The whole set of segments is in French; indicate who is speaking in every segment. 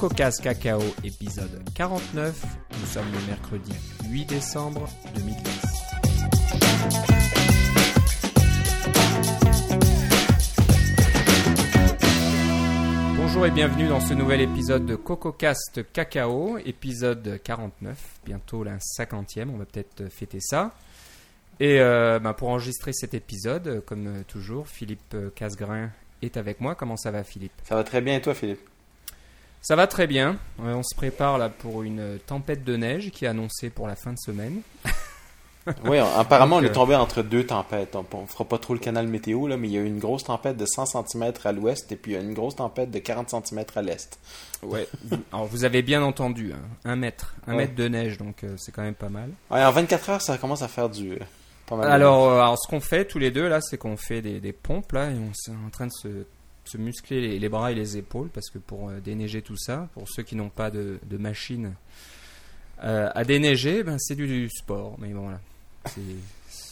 Speaker 1: CocoCast Cacao, épisode 49. Nous sommes le mercredi 8 décembre 2010. Bonjour et bienvenue dans ce nouvel épisode de CocoCast Cacao, épisode 49, bientôt la 50e, on va peut-être fêter ça. Et euh, bah, pour enregistrer cet épisode, comme toujours, Philippe Casgrain est avec moi. Comment ça va Philippe?
Speaker 2: Ça va très bien et toi Philippe?
Speaker 1: Ça va très bien. Euh, on se prépare là pour une tempête de neige qui est annoncée pour la fin de semaine.
Speaker 2: oui, apparemment
Speaker 1: Donc,
Speaker 2: on
Speaker 1: euh,
Speaker 2: est tombé entre deux tempêtes. On, on fera pas trop le canal météo là, mais il y a eu une grosse tempête de 100 cm à l'ouest et puis une grosse tempête de 40 cm à l'est.
Speaker 1: Ouais. Alors vous avez bien entendu, hein, un mètre, un
Speaker 2: Ouais.
Speaker 1: mètre de neige, donc euh, c'est quand même pas mal.
Speaker 2: Ouais, en 24 heures, ça commence à faire du euh, pas mal. de
Speaker 1: Alors, euh, alors ce qu'on fait tous les deux là, c'est qu'on fait des, des pompes là et on est en train de se, se muscler les, les bras et les épaules parce que pour euh, déneiger tout ça, pour ceux qui n'ont pas de, de machine euh, à déneiger, ben c'est du, du sport. Mais bon voilà,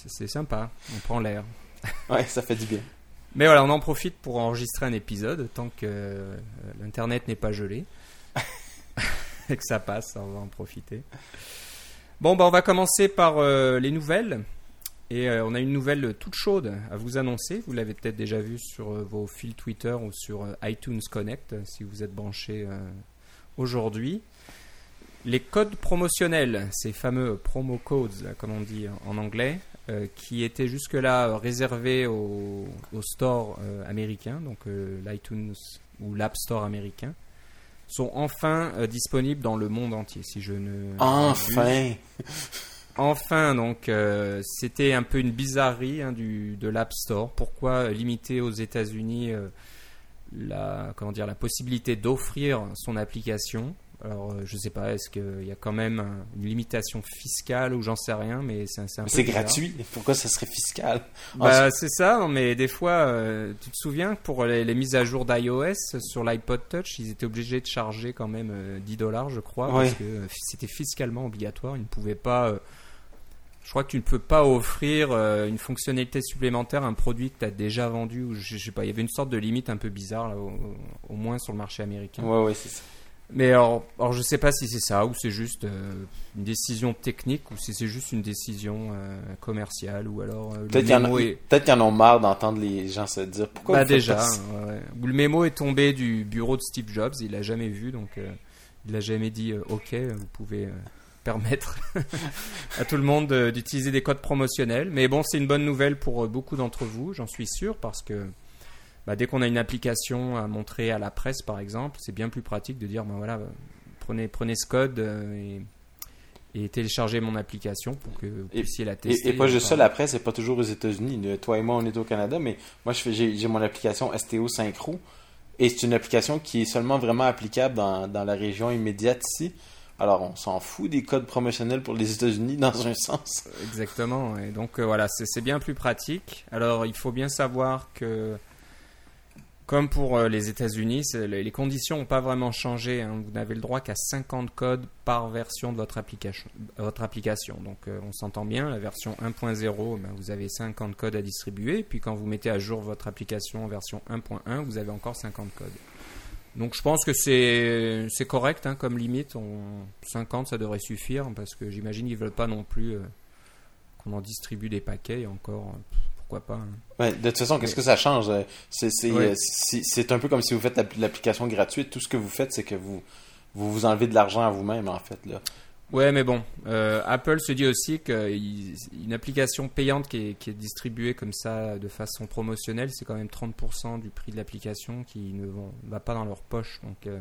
Speaker 1: c'est sympa, on prend l'air.
Speaker 2: Ouais, ça fait du bien.
Speaker 1: Mais voilà, on en profite pour enregistrer un épisode tant que euh, l'internet n'est pas gelé et que ça passe, on va en profiter. Bon, bah on va commencer par euh, les nouvelles. Et euh, on a une nouvelle toute chaude à vous annoncer. Vous l'avez peut-être déjà vu sur euh, vos fils Twitter ou sur euh, iTunes Connect si vous êtes branché aujourd'hui. Les codes promotionnels, ces fameux promo codes, comme on dit en anglais, qui étaient jusque-là réservés au, au store euh, américain, donc l'iTunes ou l'App Store américain, sont enfin disponibles dans le monde entier. Si je ne
Speaker 2: Enfin.
Speaker 1: Enfin, donc, euh, c'était un peu une bizarrerie hein, du, de l'App Store. Pourquoi euh, limiter aux États-Unis euh, la, comment dire, la possibilité d'offrir son application? Alors, je sais pas, est-ce qu'il y a quand même un- une limitation fiscale ou j'en sais rien, mais c'est un peu
Speaker 2: C'est gratuit. Pourquoi ça serait fiscal?
Speaker 1: Bah, c'est ça, non, mais des fois, euh, tu te souviens que pour les, les mises à jour d'iOS sur l'iPod Touch, ils étaient obligés de charger quand même euh, 10 dollars, je crois,
Speaker 2: Ouais.
Speaker 1: parce que euh, c'était fiscalement obligatoire. Ils ne pouvaient pas. Je crois que tu ne peux pas offrir euh, une fonctionnalité supplémentaire à un produit que tu as déjà vendu, ou je, je sais pas, il y avait une sorte de limite un peu bizarre, là, au, au moins sur le marché américain.
Speaker 2: Ouais, ouais, c'est ça.
Speaker 1: Mais alors, alors, je sais pas si c'est ça, ou c'est juste euh, une décision technique, ou si c'est juste une décision euh, commerciale, ou alors euh,
Speaker 2: Peut-être qu'il y en ont marre d'entendre les gens se dire pourquoi
Speaker 1: bah déjà, ouais, le mémo est tombé du bureau de Steve Jobs, il l'a jamais vu, donc il l'a jamais dit OK, vous pouvez permettre à tout le monde d'utiliser des codes promotionnels. Mais bon, c'est une bonne nouvelle pour euh, beaucoup d'entre vous, j'en suis sûr, parce que bah, dès qu'on a une application à montrer à la presse, par exemple, c'est bien plus pratique de dire, ben voilà, prenez, prenez ce code euh, et, et téléchargez mon application pour que vous
Speaker 2: Et-
Speaker 1: puissiez la tester.
Speaker 2: Et, et pas juste ça, la presse n'est pas toujours aux États-Unis. Toi et moi, on est au Canada, mais moi, j'ai mon application STO Synchro. Et c'est une application qui est seulement vraiment applicable dans, dans la région immédiate ici. Alors, on s'en fout des codes promotionnels pour les États-Unis dans un sens.
Speaker 1: Exactement. Et donc euh, voilà, c'est bien plus pratique. Alors il faut bien savoir que, comme pour euh, les États-Unis, les conditions n'ont pas vraiment changé. hein. Vous n'avez le droit qu'à 50 codes par version de votre application. Votre application. Donc euh, on s'entend bien. La version 1.0, ben, vous avez 50 codes à distribuer. Puis quand vous mettez à jour votre application en version 1.1, vous avez encore 50 codes. Donc je pense que c'est c'est correct hein, comme limite. On, 50 ça devrait suffire parce que j'imagine qu'ils veulent pas non plus euh, qu'on en distribue des paquets et encore euh, pourquoi pas. hein.
Speaker 2: Ouais, de toute façon, qu'est-ce que ça change Euh, C'est
Speaker 1: Ouais.
Speaker 2: un peu comme si vous faites l'app- l'application gratuite. Tout ce que vous faites, c'est que vous, vous vous enlevez de l'argent à vous-même, en fait. Là.
Speaker 1: Ouais mais bon, euh, Apple se dit aussi qu'une application payante qui est, distribuée comme ça de façon promotionnelle, c'est quand même 30% du prix de l'application qui ne va pas dans leur poche. Donc euh,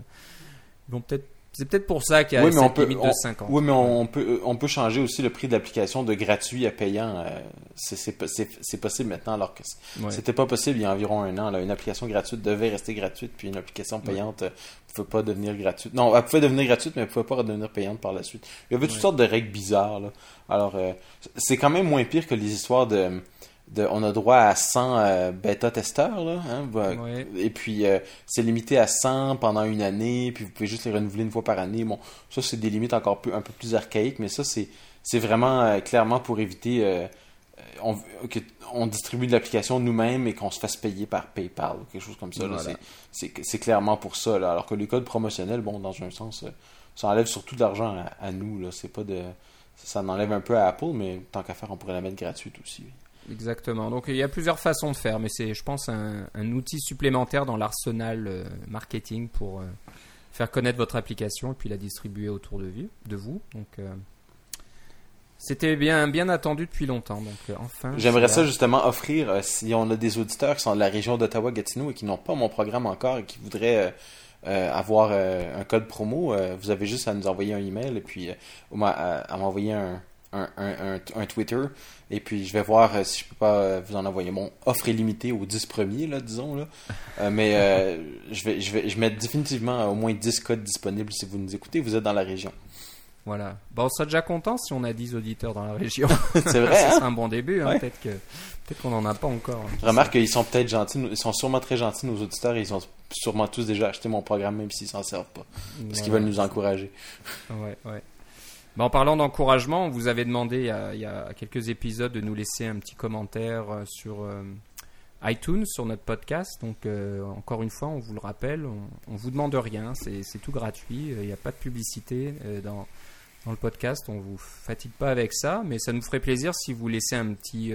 Speaker 1: ils vont peut-être c'est peut-être pour ça qu'il y a
Speaker 2: Oui,
Speaker 1: cette
Speaker 2: on peut-
Speaker 1: limite de
Speaker 2: on-
Speaker 1: 50.
Speaker 2: Oui, mais on, on peut, on peut changer aussi le prix de l'application de gratuit à payant. euh, c'est- c'est po- c'est c'est possible maintenant, alors que
Speaker 1: Ouais.
Speaker 2: c'était pas possible il y a environ un an. Là. Une application gratuite devait rester gratuite, puis une application payante ne pouvait pas devenir gratuite. Non, elle pouvait devenir gratuite, mais elle pouvait pas devenir payante par la suite. Il y avait toutes
Speaker 1: Ouais.
Speaker 2: sortes de règles bizarres. Là. Alors, euh, c'est quand même moins pire que les histoires de... de on a droit à 100 euh, bêta-testeurs, là. Hein,
Speaker 1: Ouais.
Speaker 2: et puis, euh, c'est limité à 100 pendant une année, puis vous pouvez juste les renouveler une fois par année. Bon, ça, c'est des limites encore un peu plus archaïques, mais ça, c'est c'est vraiment euh, clairement pour éviter euh, on, que on distribue de l'application nous-mêmes et qu'on se fasse payer par PayPal ou quelque chose comme ça.
Speaker 1: Voilà.
Speaker 2: C'est- clairement pour ça. là. Alors que les codes promotionnels, bon, dans un sens, euh, ça enlève surtout de l'argent à, à nous. là. C'est pas de. Ça en enlève un peu à Apple, mais tant qu'à faire, on pourrait la mettre gratuite aussi.
Speaker 1: Exactement. Donc il y a plusieurs façons de faire, mais c'est, je pense, un, un outil supplémentaire dans l'arsenal euh, marketing pour euh, faire connaître votre application et puis la distribuer autour de, vous- de vous. Donc euh, c'était bien, bien attendu depuis longtemps. Donc enfin.
Speaker 2: J'aimerais ça justement offrir, si on a des auditeurs qui sont de la région d'Ottawa-Gatineau et qui n'ont pas mon programme encore et qui voudraient euh, avoir euh, un code promo, euh, vous avez juste à nous envoyer un email et puis à m'envoyer un, un, un, un- Twitter et puis je vais voir euh, si je peux pas euh, vous en envoyer. Bon, offre est limitée aux 10 premiers, là, disons. Là. Euh, mais je vais je vais je mets définitivement au moins 10 codes disponibles si vous nous écoutez, vous êtes dans la région.
Speaker 1: Voilà. Bon, on sera déjà content si on a 10 auditeurs dans la région.
Speaker 2: C'est vrai, hein?
Speaker 1: sera un bon début. hein.
Speaker 2: Ouais.
Speaker 1: Peut-être qu'on en a pas encore. hein.
Speaker 2: Remarque qu'ils sont peut-être gentils, ils sont sûrement très gentils, nos auditeurs, et ils ont sûrement tous déjà acheté mon programme, même s'ils s'en servent pas. Parce qu'ils veulent nous encourager.
Speaker 1: Ouais, ouais. Bah, en parlant d'encouragement, on vous avait demandé il y, a, quelques épisodes de nous laisser un petit commentaire euh, sur euh, iTunes, sur notre podcast. Donc, euh, encore une fois, on vous le rappelle, on, on vous demande rien, c'est tout gratuit, il n'y a pas de publicité dans, dans le podcast, on vous fatigue pas avec ça, mais ça nous ferait plaisir si vous laissez un petit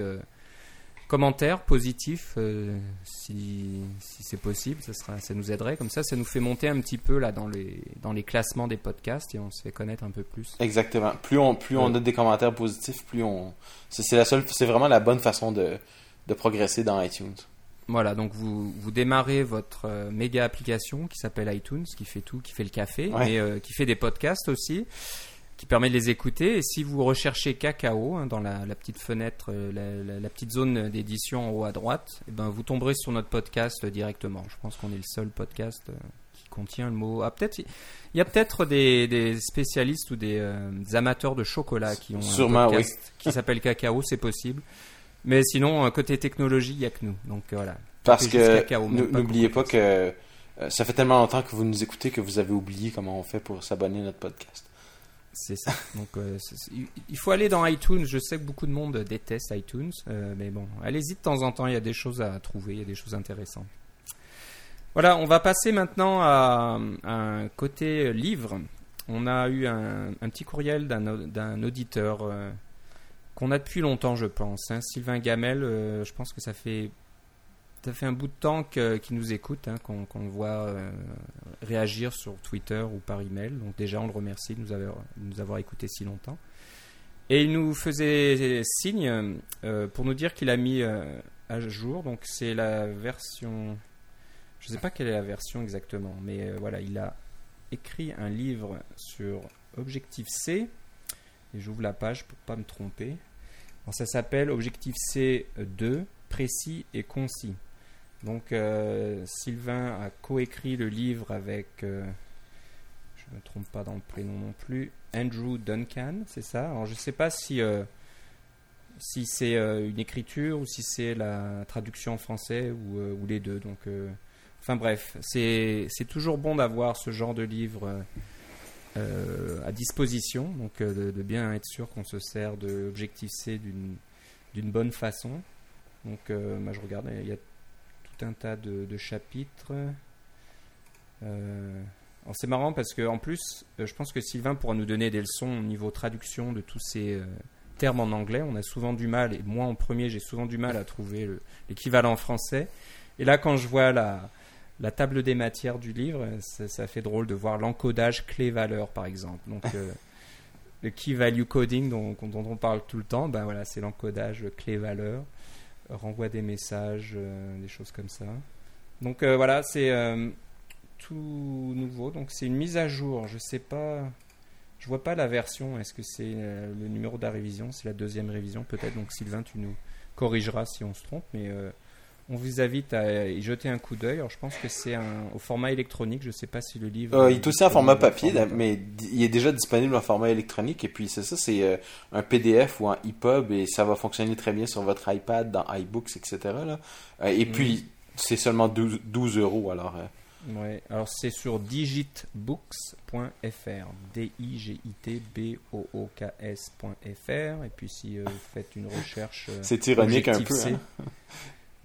Speaker 1: euh, commentaire positif, euh, si, si c'est possible, ça, sera, ça nous aiderait. Comme ça, ça nous fait monter un petit peu là dans les, dans les classements des podcasts et on se fait connaître un peu plus.
Speaker 2: Exactement. Plus on, plus on a des commentaires positifs, plus on. C'est c'est la seule, c'est vraiment la bonne façon de, de progresser dans iTunes.
Speaker 1: Voilà, donc vous, vous démarrez votre euh, méga application qui s'appelle iTunes, qui fait tout, qui fait le café,
Speaker 2: Ouais.
Speaker 1: mais euh, qui fait des podcasts aussi, qui permet de les écouter. Et si vous recherchez Cacao hein, dans la, la petite fenêtre, euh, la, la- la petite zone d'édition en haut à droite, eh ben, vous tomberez sur notre podcast directement. Je pense qu'on est le seul podcast euh, qui contient le mot. Ah, peut-être, il y a peut-être des, des spécialistes ou des, euh, des amateurs de chocolat qui ont
Speaker 2: Sûrement,
Speaker 1: un podcast qui s'appelle Cacao, c'est possible. Mais sinon, côté technologie, il n'y a que nous. Donc voilà.
Speaker 2: Parce que
Speaker 1: pas
Speaker 2: n'oubliez pas que ça fait tellement longtemps que vous nous écoutez que vous avez oublié comment on fait pour s'abonner à notre podcast.
Speaker 1: C'est ça. Donc, euh, il- faut aller dans iTunes. Je sais que beaucoup de monde déteste iTunes, euh, mais bon, allez-y de temps en temps. Il y a des choses à trouver, il y a des choses intéressantes. Voilà, on va passer maintenant à, un côté livre. On a eu un, petit courriel d'un au- d'un auditeur euh, qu'on a depuis longtemps, je pense. hein. Sylvain Gamel, je pense que ça fait ça fait un bout de temps que- qu'il nous écoute, hein, qu'on le voit euh, réagir sur Twitter ou par email. Donc déjà, on le remercie de nous avoir, de nous avoir écouté si longtemps. Et il nous faisait signe euh, pour nous dire qu'il a mis euh, à jour. Donc c'est la version. Je ne sais pas quelle est la version exactement, mais voilà, il a écrit un livre sur Objectif C. Et j'ouvre la page pour pas me tromper. Ça s'appelle Objectif C 2, précis et concis. Donc euh, Sylvain a coécrit le livre avec, euh, je ne me trompe pas dans le prénom non plus, Andrew Duncan, c'est ça? Alors je ne sais pas si, euh, si c'est une écriture ou si c'est la traduction en français ou, les deux. Donc, enfin bref, c'est toujours bon d'avoir ce genre de livre à disposition, donc de, bien être sûr qu'on se sert de Objectif C d'une bonne façon. Donc je regarde, il y a un tas de, chapitres. Euh, c'est marrant parce que en plus, euh, je pense que Sylvain pourra nous donner des leçons au niveau traduction de tous ces euh, termes en anglais. On a souvent du mal, et moi en premier, j'ai souvent du mal à trouver le- l'équivalent français. Et là, quand je vois la, table des matières du livre, ça, fait drôle de voir l'encodage clé-valeur, par exemple. Donc, le key value coding dont, dont on parle tout le temps, ben voilà, c'est l'encodage clé-valeur, renvoie des messages, euh, des choses comme ça. Donc euh, voilà, c'est euh, tout nouveau. Donc c'est une mise à jour. Je sais pas, je vois pas la version. Est-ce que c'est le numéro de la révision? C'est la deuxième révision peut-être. Donc Sylvain, tu nous corrigeras si on se trompe, mais on vous invite à y jeter un coup d'œil. Alors je pense que c'est au format électronique. Je sais pas si le livre.
Speaker 2: Euh, il est aussi en format papier,
Speaker 1: format-
Speaker 2: mais il est déjà disponible en format électronique. Et puis, c'est ça, c'est euh, un PDF ou un EPUB et ça va fonctionner très bien sur votre iPad, dans iBooks, etc. Là. Euh, et puis, c'est seulement 12, 12 euros. Alors,
Speaker 1: Ouais, alors c'est sur digitbooks.fr. D-I-G-I-T-B-O-O-K-S.fr. Et puis si vous faites une recherche.
Speaker 2: C'est ironique un peu. Hein.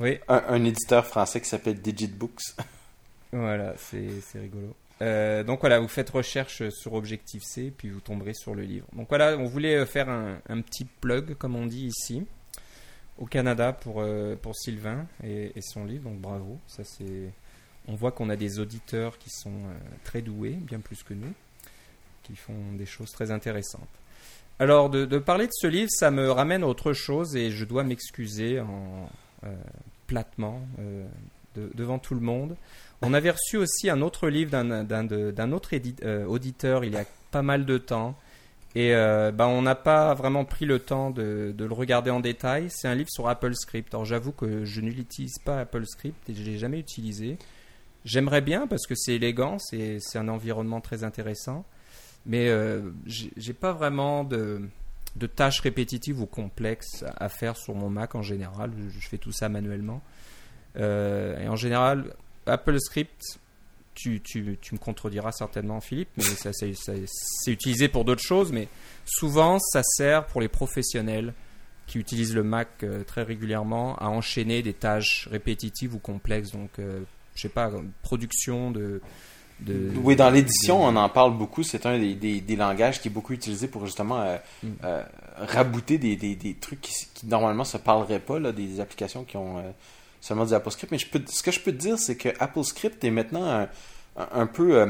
Speaker 1: Oui,
Speaker 2: Un, un éditeur français qui s'appelle Digitbooks.
Speaker 1: voilà, c'est rigolo. Euh, donc voilà, vous faites recherche sur Objectif-C, puis vous tomberez sur le livre. Donc voilà, on voulait euh, faire un, un petit plug, comme on dit ici, au Canada pour, euh, pour Sylvain et, et son livre. Donc bravo, ça c'est. On voit qu'on a des auditeurs qui sont euh, très doués, bien plus que nous, qui font des choses très intéressantes. Alors, de, de parler de ce livre, ça me ramène à autre chose et je dois m'excuser en platement euh, de- devant tout le monde. On avait reçu aussi un autre livre d'un- autre euh, auditeur il y a pas mal de temps. Et euh, bah, on n'a pas vraiment pris le temps de, le regarder en détail. C'est un livre sur Apple Script. Alors j'avoue que je n'utilise pas Apple Script et je ne l'ai jamais utilisé. J'aimerais bien parce que c'est élégant, c'est un environnement très intéressant. Mais euh, j'ai pas vraiment de, de tâches répétitives ou complexes à faire sur mon Mac en général. Je, fais tout ça manuellement. Euh, et en général, Apple Script, tu, tu, tu me contrediras certainement, Philippe, mais ça, c'est- ça- c'est utilisé pour d'autres choses. Mais souvent, ça sert pour les professionnels qui utilisent le Mac euh, très régulièrement à enchaîner des tâches répétitives ou complexes. Donc, euh, je sais pas, production de. De
Speaker 2: Oui, dans l'édition, on en parle beaucoup. C'est un des, des- des langages qui est beaucoup utilisé pour justement euh,
Speaker 1: Mm.
Speaker 2: euh, rabouter des, trucs qui, qui normalement se parleraient pas, là, des applications qui ont euh, seulement du AppleScript. Mais je peux, ce que je peux te dire, c'est que AppleScript est maintenant un, peu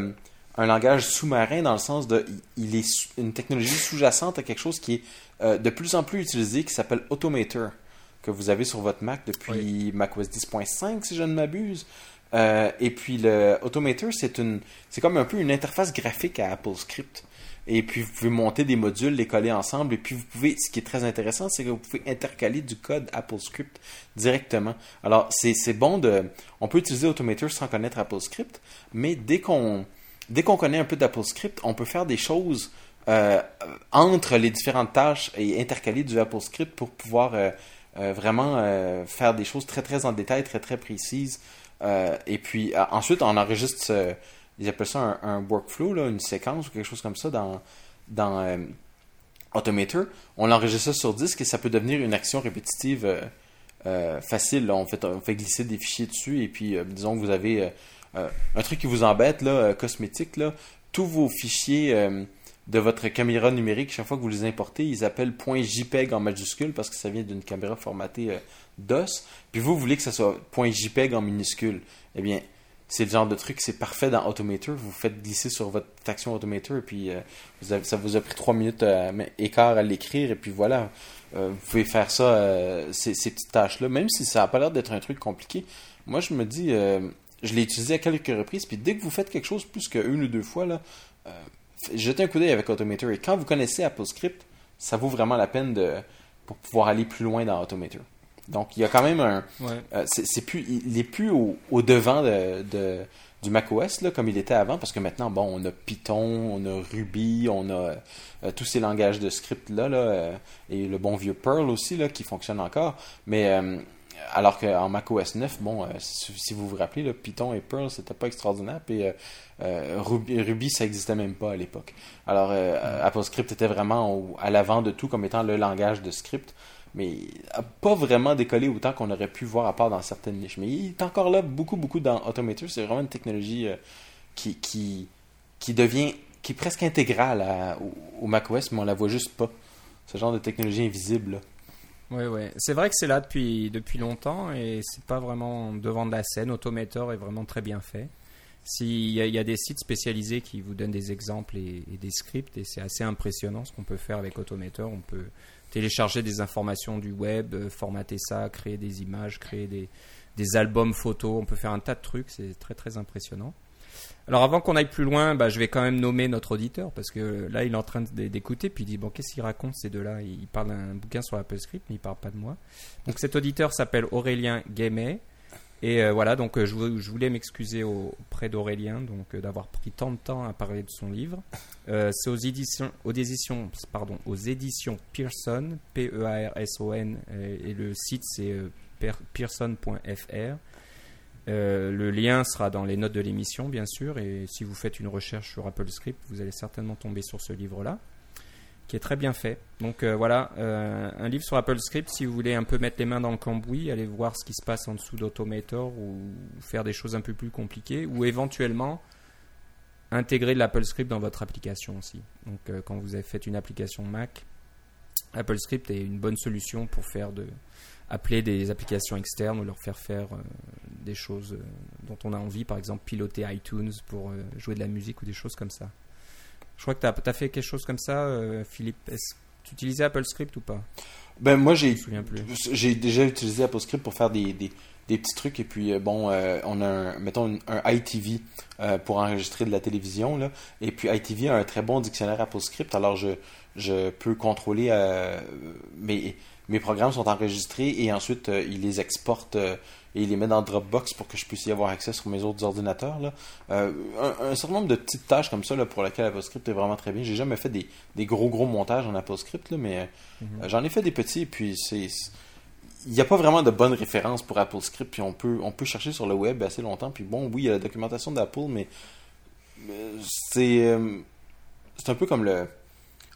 Speaker 2: un langage sous-marin dans le sens de il est une technologie sous-jacente à quelque chose qui est de plus en plus utilisé qui s'appelle Automator que vous avez sur votre Mac depuis macOS 10.5 si je ne m'abuse. Euh, et puis le Automator, c'est une, c'est comme un peu une interface graphique à AppleScript. Et puis vous pouvez monter des modules, les coller ensemble. Et puis vous pouvez, ce qui est très intéressant, c'est que vous pouvez intercaler du code AppleScript directement. Alors c'est, bon de, on peut utiliser Automator sans connaître AppleScript, mais dès qu'on, dès qu'on connaît un peu d'AppleScript, on peut faire des choses euh, entre les différentes tâches et intercaler du AppleScript pour pouvoir euh, vraiment faire des choses très très en détail, très très précises. Euh, et puis euh, ensuite, on enregistre, ils appellent ça un, workflow, là, une séquence ou quelque chose comme ça dans, dans euh, Automator. On l'enregistre sur disque et ça peut devenir une action répétitive facile. On, fait, on fait glisser des fichiers dessus et puis disons que vous avez un truc qui vous embête, là, cosmétique, là, tous vos fichiers de votre caméra numérique, chaque fois que vous les importez, ils appellent .jpeg en majuscule parce que ça vient d'une caméra formatée euh, DOS. Puis vous, voulez que ça soit .jpeg en minuscule. Eh bien, c'est le genre de truc, c'est parfait dans Automator. Vous faites glisser sur votre action Automator et puis euh, ça vous a pris trois minutes euh, quart à l'écrire et puis voilà. Vous pouvez faire ça, ces, ces petites tâches-là, même si ça n'a pas l'air d'être un truc compliqué. Moi, je me dis, je l'ai utilisé à quelques reprises, puis dès que vous faites quelque chose plus qu'une ou deux fois, là, jetez un coup d'œil avec Automator. Et quand vous connaissez AppleScript, ça vaut vraiment la peine de, pour pouvoir aller plus loin dans Automator. Donc, il y a quand même un,
Speaker 1: Ouais.
Speaker 2: euh, c'est plus, il est plus au, au devant de, de- du macOS là, comme il était avant, parce que maintenant, bon, on a Python, on a Ruby, on a euh, tous ces langages de script là, là euh, et le bon vieux Perl aussi là, qui fonctionne encore. Mais alors qu'en macOS 9, bon, euh, si, vous vous rappelez, Python et Perl, c'était pas extraordinaire, euh, euh, Ruby, ça existait même pas à l'époque. Alors, AppleScript était vraiment à l'avant de tout comme étant le langage de script mais pas vraiment décollé autant qu'on aurait pu voir à part dans certaines niches. Mais il est encore là beaucoup, beaucoup dans Automator. C'est vraiment une technologie qui, devient, qui est presque intégrale au, macOS, mais on la voit juste pas. Ce genre de technologie invisible.
Speaker 1: Ouais, ouais. C'est vrai que c'est là depuis, depuis longtemps et c'est pas vraiment devant de la scène. Automator est vraiment très bien fait. S'il y, y a des sites spécialisés qui vous donnent des exemples et, et des scripts et c'est assez impressionnant ce qu'on peut faire avec Automator. On peut télécharger des informations du web, euh, formater ça, créer des images, créer des, des albums photos. On peut faire un tas de trucs. C'est très très impressionnant. Alors avant qu'on aille plus loin, bah, je vais quand même nommer notre auditeur parce que là il est en train d'écouter puis il dit bon qu'est-ce qu'il raconte ces deux-là? Il parle d'un bouquin sur AppleScript mais il parle pas de moi. Donc cet auditeur s'appelle Aurélien Guémet et euh, voilà donc euh, je, vou- je voulais m'excuser au- auprès d'Aurélien donc euh, d'avoir pris tant de temps à parler de son livre. C'est aux éditions aux éditions pardon aux éditions Pearson P A R S O N euh, et le site c'est pearson.fr. Euh, le lien sera dans les notes de l'émission, bien sûr, et si vous faites une recherche sur Apple Script, vous allez certainement tomber sur ce livre-là, qui est très bien fait. Donc euh, voilà, euh, un livre sur Apple Script, si vous voulez un peu mettre les mains dans le cambouis, allez voir ce qui se passe en dessous d'Automator ou faire des choses un peu plus compliquées, ou éventuellement intégrer l'Apple Script dans votre application aussi. Donc quand vous avez fait une application Mac, Apple Script est une bonne solution pour faire de appeler des applications externes ou leur faire faire euh, des choses euh, dont on a envie, par exemple piloter iTunes pour euh, jouer de la musique ou des choses comme ça. Je crois que tu as, fait quelque chose comme ça, Philippe. Est-ce tu utilisais Apple Script ou pas?
Speaker 2: Ben moi j'ai j'ai déjà utilisé Apple Script pour faire des, des, des petits trucs et puis bon on a un, mettons un, ITV pour enregistrer de la télévision là et puis ITV a un très bon dictionnaire Apple Script alors je je peux contrôler mes mes programmes sont enregistrés et ensuite euh, il les exporte euh, et il les met dans Dropbox pour que je puisse y avoir accès sur mes autres ordinateurs. Là. Euh, un, certain nombre de petites tâches comme ça là, pour lesquelles AppleScript est vraiment très bien. J'ai jamais fait des, des, gros gros montages en AppleScript, là, mais mhm. j'en ai fait des petits et puis c'est il n'y a pas vraiment de bonnes références pour AppleScript, puis on peut, on peut chercher sur le web assez longtemps. Puis bon, oui, il y a la documentation d'Apple, mais c'est c'est un peu comme le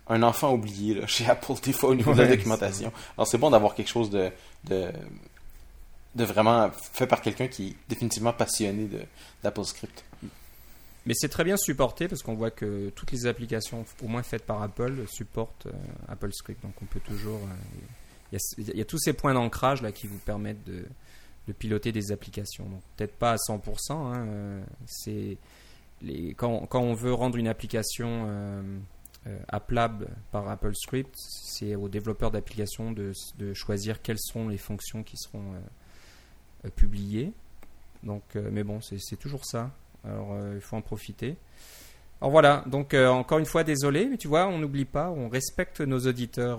Speaker 2: un enfant oublié là, chez Apple des fois au niveau de la documentation. Alors c'est bon d'avoir quelque chose de, de, vraiment fait par quelqu'un qui est définitivement passionné d'Apple Script.
Speaker 1: Mais c'est très bien supporté parce qu'on voit que toutes les applications, au moins faites par Apple, supportent euh, Apple Script. Donc on peut toujours. Euh, il y, a tous ces points d'ancrage là qui vous permettent de, de piloter des applications. Donc peut-être pas à 100%. Hein, euh, c'est les, quand, quand, on veut rendre une application euh, appelable par Apple Script, c'est aux développeurs d'applications de, choisir quelles sont les fonctions qui seront euh, euh, publiées. Donc, mais bon, c'est toujours ça. Alors, il faut en profiter. Alors voilà, donc encore une fois, désolé, mais tu vois, on n'oublie pas, on respecte nos auditeurs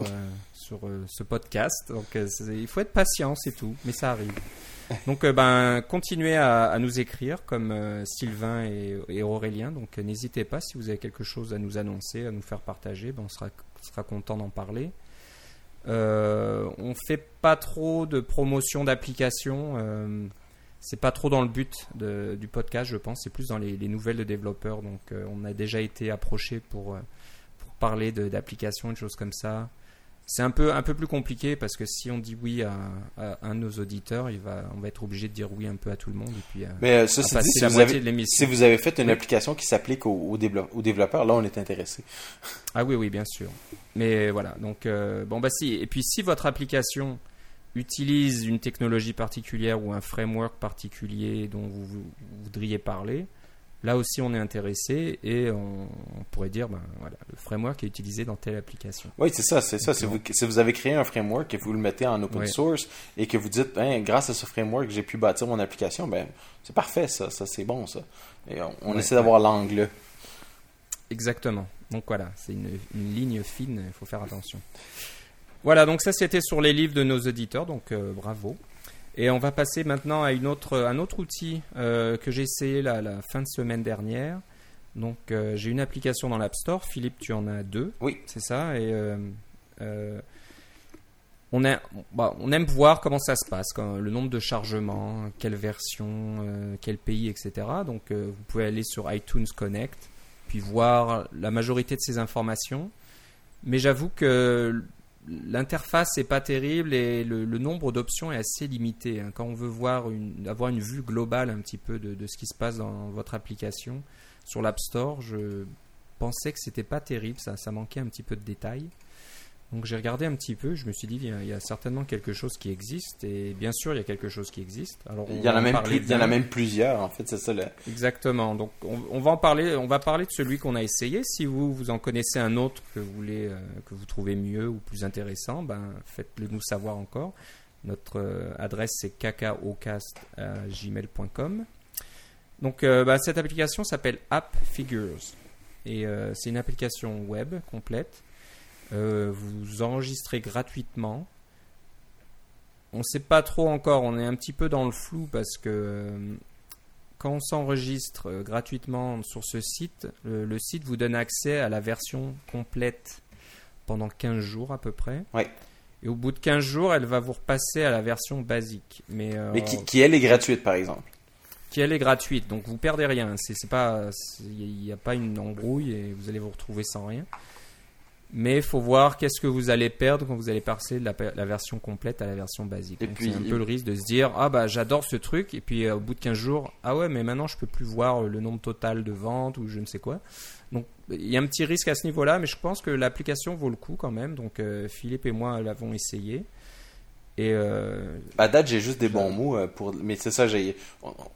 Speaker 1: sur ce podcast. Donc il faut être patient, c'est tout, mais ça arrive. Donc, euh, ben, continuez à, nous écrire comme euh, Sylvain et, Aurélien. Donc, euh, n'hésitez pas si vous avez quelque chose à nous annoncer, à nous faire partager. Ben, on sera, sera content d'en parler. on fait pas trop de promotion d'applications. c'est pas trop dans le but du podcast, je pense. C'est plus dans les, nouvelles de développeurs. Donc, on a déjà été approché pour, pour parler d'applications et de choses comme ça c'est un peu, un peu plus compliqué parce que si on dit oui à, un de nos auditeurs, il va, on va être obligé de dire oui un peu à tout le monde. Et puis,
Speaker 2: Mais euh, ceci dit, si vous, avez, si vous, avez, fait une application qui s'applique aux, développeurs, là on est intéressé.
Speaker 1: Ah oui, oui, bien sûr. Mais voilà, donc euh, bon bah si. Et puis si votre application utilise une technologie particulière ou un framework particulier dont vous voudriez parler, Là aussi, on est intéressé et on, pourrait dire, ben, voilà, le framework est utilisé dans telle application.
Speaker 2: Oui, c'est ça, c'est ça. Si vous, si vous, avez créé un framework et vous le mettez en open source et que vous dites, ben, grâce à ce framework, j'ai pu bâtir mon application, ben, c'est parfait, ça, ça c'est bon, ça. Et on, essaie d'avoir l'angle.
Speaker 1: Exactement. Donc voilà, c'est une, ligne fine, il faut faire attention. Voilà, donc ça c'était sur les livres de nos auditeurs, donc euh, bravo. Et on va passer maintenant à une autre, un autre outil euh, que j'ai essayé la, la, fin de semaine dernière. Donc euh, j'ai une application dans l'App Store. Philippe, tu en as deux.
Speaker 2: Oui.
Speaker 1: C'est ça? Et euh, on, a, bah, on aime voir comment ça se passe, le nombre de chargements, quelle version, quel pays, etc. Donc vous pouvez aller sur iTunes Connect, puis voir la majorité de ces informations. Mais j'avoue que l'interface n'est pas terrible et le, nombre d'options est assez limité. Hein. Quand on veut voir avoir une vue globale un petit peu de, ce qui se passe dans votre application sur l'App Store, je pensais que c'était pas terrible, ça, ça manquait un petit peu de détails. Donc j'ai regardé un petit peu, je me suis dit il y, a, certainement quelque chose qui existe et bien sûr il y a quelque chose qui existe.
Speaker 2: Alors il y en a même il y en a même plusieurs en fait c'est ça.
Speaker 1: Exactement. Donc on, va en parler, on va parler de celui qu'on a essayé. Si vous vous en connaissez un autre que vous voulez euh, que vous trouvez mieux ou plus intéressant, ben faites-le nous savoir encore. Notre euh, adresse c'est cacaocast@gmail.com. Donc euh, ben, cette application s'appelle App Figures et c'est une application web complète euh, vous enregistrez gratuitement. On ne sait pas trop encore, on est un petit peu dans le flou parce que euh, quand on s'enregistre euh, gratuitement sur ce site, le, site vous donne accès à la version complète pendant 15 jours à peu près. Et au bout de 15 jours, elle va vous repasser à la version basique. Mais,
Speaker 2: Mais qui, qui, elle, est gratuite par exemple?
Speaker 1: Qui elle est gratuite, donc vous perdez rien. Il n'y a pas une embrouille et vous allez vous retrouver sans rien. Mais il faut voir qu'est-ce que vous allez perdre quand vous allez passer de la, la version complète à la version basique.
Speaker 2: Et
Speaker 1: Donc,
Speaker 2: puis-
Speaker 1: c'est un peu le risque de se dire ah bah j'adore ce truc et puis euh, au bout de 15 jours ah ouais mais maintenant je peux plus voir le nombre total de ventes ou je ne sais quoi. Donc il y a un petit risque à ce niveau-là, mais je pense que l'application vaut le coup quand même. Donc euh, Philippe et moi l'avons essayé et euh,
Speaker 2: À date, j'ai juste des bons mots euh, pour. Mais c'est ça, j'ai.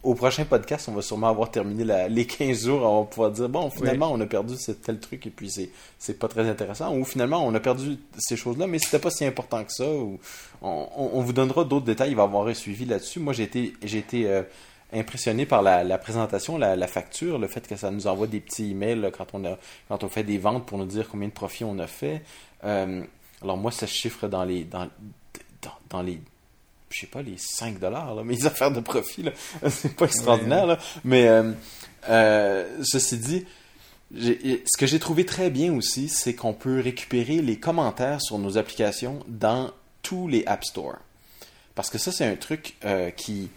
Speaker 2: Au prochain podcast, on va sûrement avoir terminé la- les 15 jours. On va pouvoir dire, bon, finalement, on a perdu ce tel truc et puis c'est, c'est pas très intéressant. Ou finalement, on a perdu ces choses-là, mais c'était pas si important que ça. Ou on, on- vous donnera d'autres détails. Il va y avoir un suivi là-dessus. Moi, j'ai été, j'ai été euh, impressionné par la, la présentation, la, la facture, le fait que ça nous envoie des petits emails là, quand, on a, quand on fait des ventes pour nous dire combien de profit on a fait. Euh, alors, moi, ça se chiffre dans les. Dans, dans, dans les je sais pas, les 5 dollars, là, mes affaires de profit, là, c'est pas extraordinaire, là. Mais, euh, euh, ceci dit, ce que j'ai trouvé très bien aussi, c'est qu'on peut récupérer les commentaires sur nos applications dans tous les App Store. Parce que ça, c'est un truc euh, qui,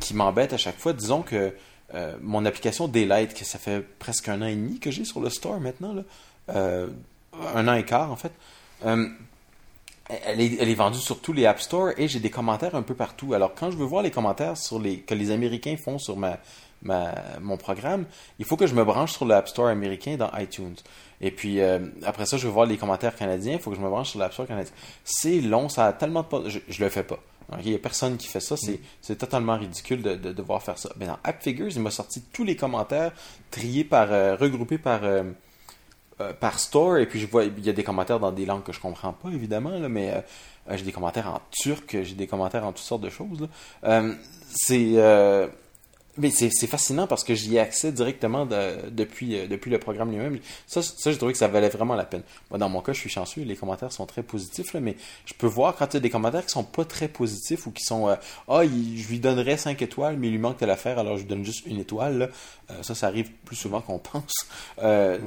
Speaker 2: qui m'embête à chaque fois. Disons que mon application Daylight, que ça fait presque un an et demi que j'ai sur le store maintenant, là, un an et quart en fait, elle est, vendue sur tous les App Store et j'ai des commentaires un peu partout. Alors, quand je veux voir les commentaires sur les, que les Américains font sur ma, ma, mon programme, il faut que je me branche sur l'App Store américain dans iTunes. Et puis, euh, après ça, je veux voir les commentaires canadiens, il faut que je me branche sur l'App Store canadien. C'est long, ça a tellement de... Je, je le fais pas. Il n'y a personne qui fait ça, c'est totalement ridicule de, de devoir faire ça. Mais dans App Figures, il m'a sorti tous les commentaires triés par, euh, regroupés par... euh, euh, par store et puis je vois il y a des commentaires dans des langues que je comprends pas évidemment là, mais euh, euh, j'ai des commentaires en turc j'ai des commentaires en toutes sortes de choses c'est mais c'est c'est fascinant parce que j'y ai accès directement de- depuis, euh, depuis le programme lui-même. Ça, ça j'ai trouvé que ça valait vraiment la peine. Moi, dans mon cas, je suis chanceux, les commentaires sont très positifs, là, mais je peux voir quand il y a des commentaires qui sont pas très positifs ou qui sont euh, Ah, il- je lui donnerais 5 étoiles, mais il lui manque de l'affaire, alors je lui donne juste une étoile. là. Euh, ça, ça arrive plus souvent qu'on pense. Euh,